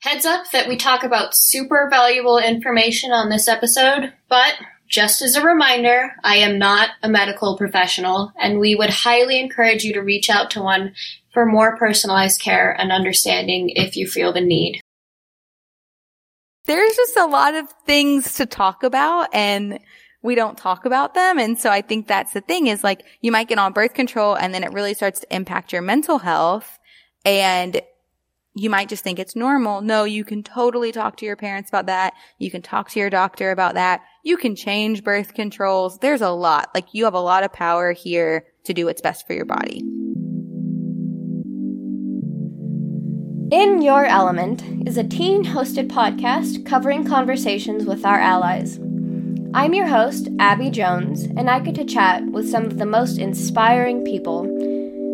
Heads up that we talk about super valuable information on this episode, but just as a reminder, I am not a medical professional, and we would highly encourage you to reach out to one for more personalized care and understanding if you feel the need. There's just a lot of things to talk about and we don't talk about them. And so I think that's the thing is like you might get on birth control and then it really starts to impact your mental health and you might just think it's normal. No, you can totally talk to your parents about that. You can talk to your doctor about that. You can change birth controls. There's a lot. Like you have a lot of power here to do what's best for your body. In Your Element is a teen hosted podcast covering conversations with our allies. I'm your host, Abby Jones, and I get to chat with some of the most inspiring people.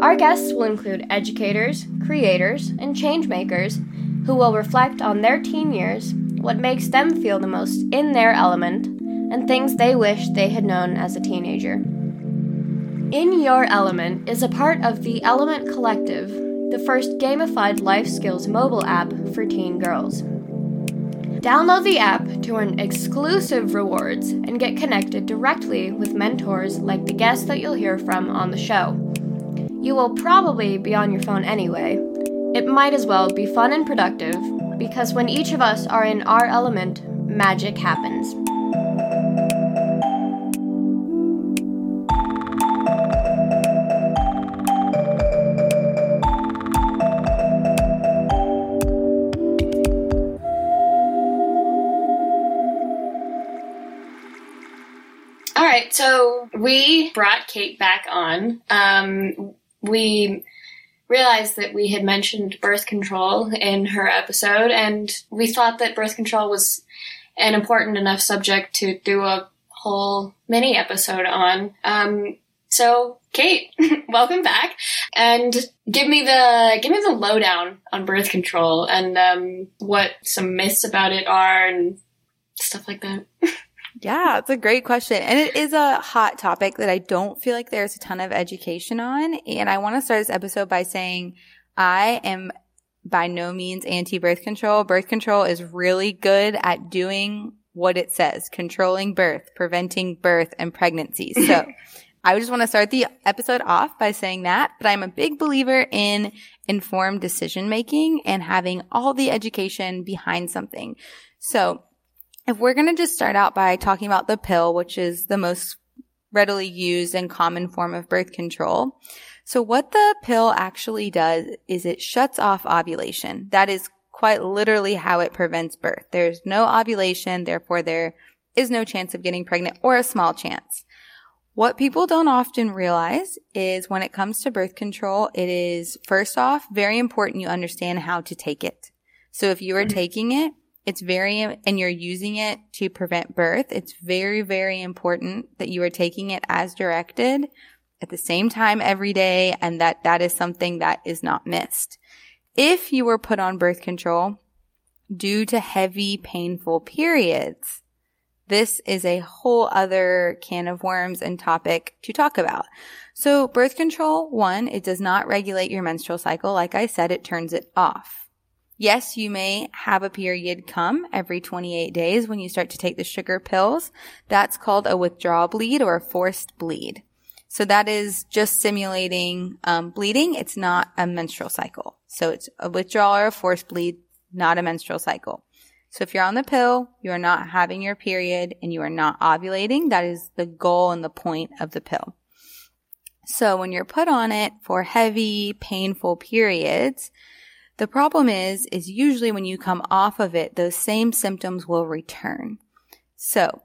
Our guests will include educators, creators, and changemakers who will reflect on their teen years, what makes them feel the most in their element, and things they wish they had known as a teenager. In Your Element is a part of the Element Collective, the first gamified life skills mobile app for teen girls. Download the app to earn exclusive rewards and get connected directly with mentors like the guests that you'll hear from on the show. You will probably be on your phone anyway. It might as well be fun and productive because when each of us are in our element, magic happens. right, so we brought Kate back on. Um, we realized that we had mentioned birth control in her episode, and we thought that birth control was an important enough subject to do a whole mini episode on. Um, so, Kate, welcome back, and give me the give me the lowdown on birth control and um, what some myths about it are and stuff like that. Yeah, it's a great question. And it is a hot topic that I don't feel like there's a ton of education on. And I want to start this episode by saying I am by no means anti birth control. Birth control is really good at doing what it says, controlling birth, preventing birth and pregnancy. So I just want to start the episode off by saying that, but I'm a big believer in informed decision making and having all the education behind something. So if we're going to just start out by talking about the pill, which is the most readily used and common form of birth control. So what the pill actually does is it shuts off ovulation. That is quite literally how it prevents birth. There's no ovulation, therefore there is no chance of getting pregnant or a small chance. What people don't often realize is when it comes to birth control, it is first off very important you understand how to take it. So if you are mm-hmm. taking it, it's very, and you're using it to prevent birth. It's very, very important that you are taking it as directed at the same time every day and that that is something that is not missed. If you were put on birth control due to heavy, painful periods, this is a whole other can of worms and topic to talk about. So birth control, one, it does not regulate your menstrual cycle. Like I said, it turns it off. Yes, you may have a period come every 28 days when you start to take the sugar pills. That's called a withdrawal bleed or a forced bleed. So that is just simulating um, bleeding. It's not a menstrual cycle. So it's a withdrawal or a forced bleed, not a menstrual cycle. So if you're on the pill, you are not having your period and you are not ovulating. That is the goal and the point of the pill. So when you're put on it for heavy, painful periods, the problem is, is usually when you come off of it, those same symptoms will return. So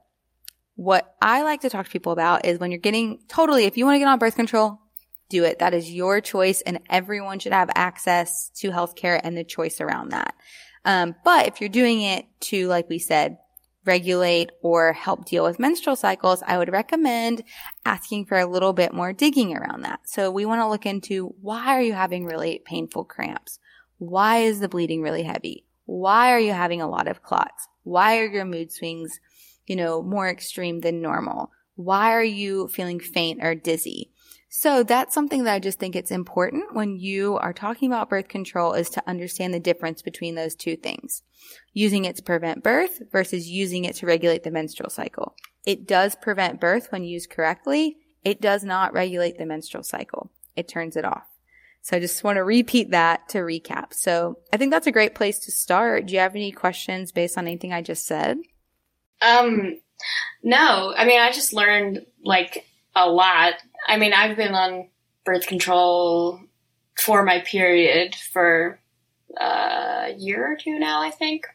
what I like to talk to people about is when you're getting totally, if you want to get on birth control, do it. That is your choice and everyone should have access to healthcare and the choice around that. Um, but if you're doing it to, like we said, regulate or help deal with menstrual cycles, I would recommend asking for a little bit more digging around that. So we want to look into why are you having really painful cramps? Why is the bleeding really heavy? Why are you having a lot of clots? Why are your mood swings, you know, more extreme than normal? Why are you feeling faint or dizzy? So that's something that I just think it's important when you are talking about birth control is to understand the difference between those two things. Using it to prevent birth versus using it to regulate the menstrual cycle. It does prevent birth when used correctly. It does not regulate the menstrual cycle. It turns it off. So I just want to repeat that to recap. So I think that's a great place to start. Do you have any questions based on anything I just said? Um, no. I mean, I just learned like a lot. I mean, I've been on birth control for my period for uh, a year or two now, I think.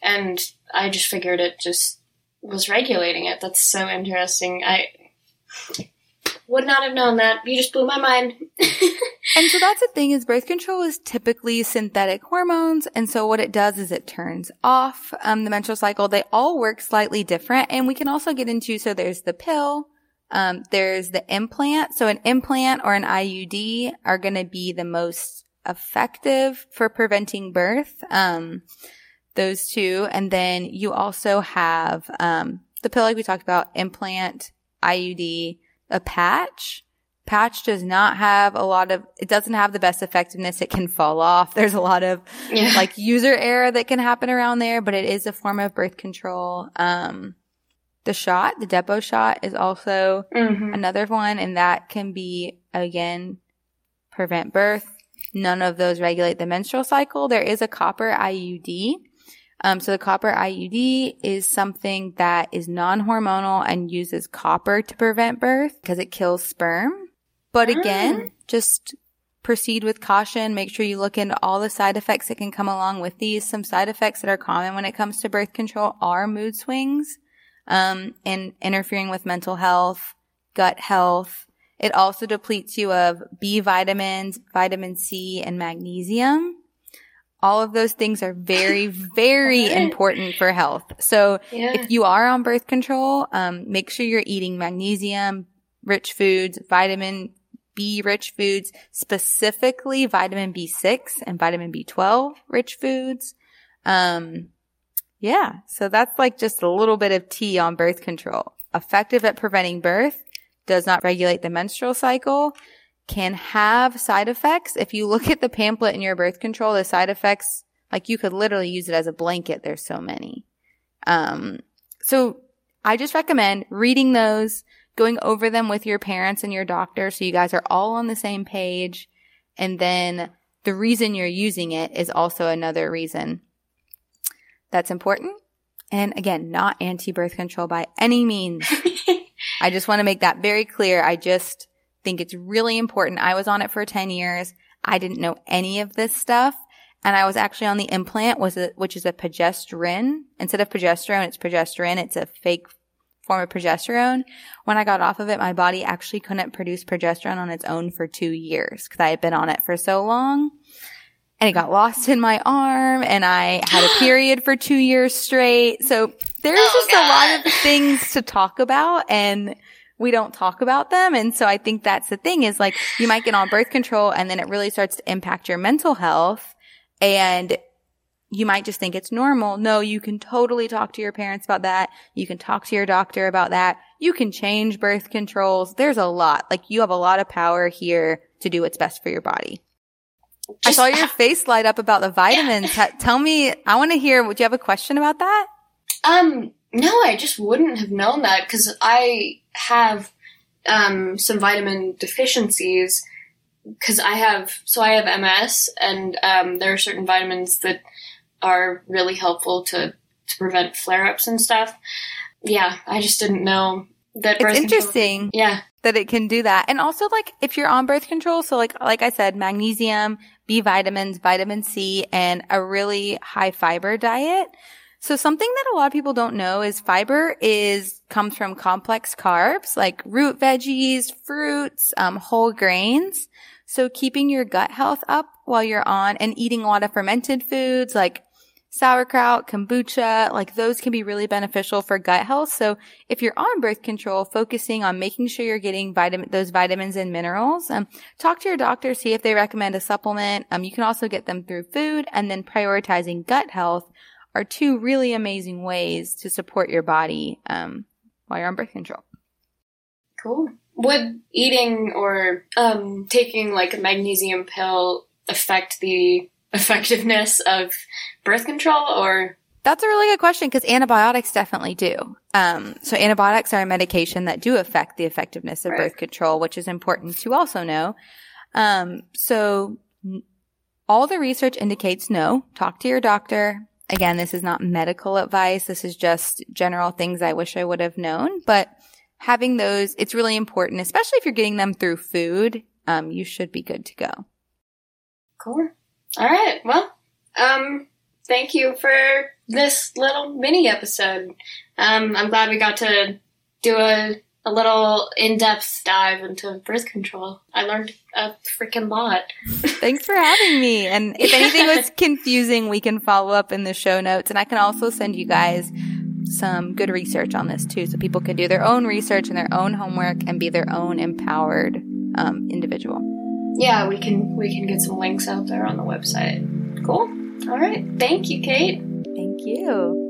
And I just figured it just was regulating it. That's so interesting. I would not have known that. You just blew my mind. and so that's the thing is birth control is typically synthetic hormones. And so what it does is it turns off um, the menstrual cycle. They all work slightly different. And we can also get into, so there's the pill, um, there's the implant. So an implant or an IUD are going to be the most effective for preventing birth. Um, those two. And then you also have, um, the pill like we talked about, implant, IUD, a patch. Patch does not have a lot of, it doesn't have the best effectiveness. It can fall off. There's a lot of yeah. like user error that can happen around there, but it is a form of birth control. Um, the shot, the Depo shot is also mm-hmm. another one, and that can be, again, prevent birth. None of those regulate the menstrual cycle. There is a copper IUD. Um, so the copper IUD is something that is non-hormonal and uses copper to prevent birth because it kills sperm. But ah. again, just proceed with caution. Make sure you look into all the side effects that can come along with these. Some side effects that are common when it comes to birth control are mood swings um, and interfering with mental health, gut health. It also depletes you of B vitamins, vitamin C, and magnesium. All of those things are very, very important for health. So yeah. if you are on birth control, um, make sure you're eating magnesium rich foods, vitamin B rich foods, specifically vitamin B6 and vitamin B12 rich foods. Um, yeah. So that's like just a little bit of tea on birth control. Effective at preventing birth, does not regulate the menstrual cycle, can have side effects. If you look at the pamphlet in your birth control, the side effects, like you could literally use it as a blanket. There's so many. Um, so I just recommend reading those, going over them with your parents and your doctor so you guys are all on the same page. And then the reason you're using it is also another reason that's important. And again, not anti-birth control by any means. I just want to make that very clear. I just think it's really important. I was on it for 10 years. I didn't know any of this stuff. And I was actually on the implant, which is a progestin. Instead of progesterone, it's progestin. It's a fake form of progesterone. When I got off of it, my body actually couldn't produce progesterone on its own for two years because I had been on it for so long and it got lost in my arm and I had a period for two years straight. So there's oh, just God. a lot of things to talk about and we don't talk about them. And so I think that's the thing is like you might get on birth control and then it really starts to impact your mental health and you might just think it's normal. No, you can totally talk to your parents about that. You can talk to your doctor about that. You can change birth controls. There's a lot. Like you have a lot of power here to do what's best for your body. Just, I saw your face light up about the vitamins. Yeah. Tell me, I want to hear, would you have a question about that? Um, no, I just wouldn't have known that because I have, um, some vitamin deficiencies because I have, so I have MS and, um, there are certain vitamins that are really helpful to, to prevent flare ups and stuff. Yeah, I just didn't know that. It's interesting. Control, yeah. That it can do that. And also like if you're on birth control, so like, like I said, magnesium, B vitamins, vitamin C, and a really high fiber diet. So something that a lot of people don't know is fiber is comes from complex carbs like root veggies, fruits, um, whole grains. So keeping your gut health up while you're on and eating a lot of fermented foods like sauerkraut, kombucha, like those can be really beneficial for gut health. So if you're on birth control, focusing on making sure you're getting vitamin, those vitamins and minerals, um, talk to your doctor, see if they recommend a supplement. Um, you can also get them through food and then prioritizing gut health are two really amazing ways to support your body, um, while you're on birth control. Cool. would eating or um, taking like a magnesium pill affect the effectiveness of birth control or that's a really good question because antibiotics definitely do. Um, so antibiotics are a medication that do affect the effectiveness of right. birth control, which is important to also know. Um, so all the research indicates no. Talk to your doctor. Again, this is not medical advice. This is just general things I wish I would have known, but having those, it's really important, especially if you're getting them through food. Um, you should be good to go. Cool. All right. Well, um, thank you for this little mini episode. Um, I'm glad we got to do a, a little in depth dive into birth control. I learned a freaking lot. Thanks for having me. And if anything was confusing, we can follow up in the show notes. And I can also send you guys some good research on this too, so people can do their own research and their own homework and be their own empowered um, individual. Yeah, we can we can get some links out there on the website. Cool. All right. Thank you, Kate. Thank you.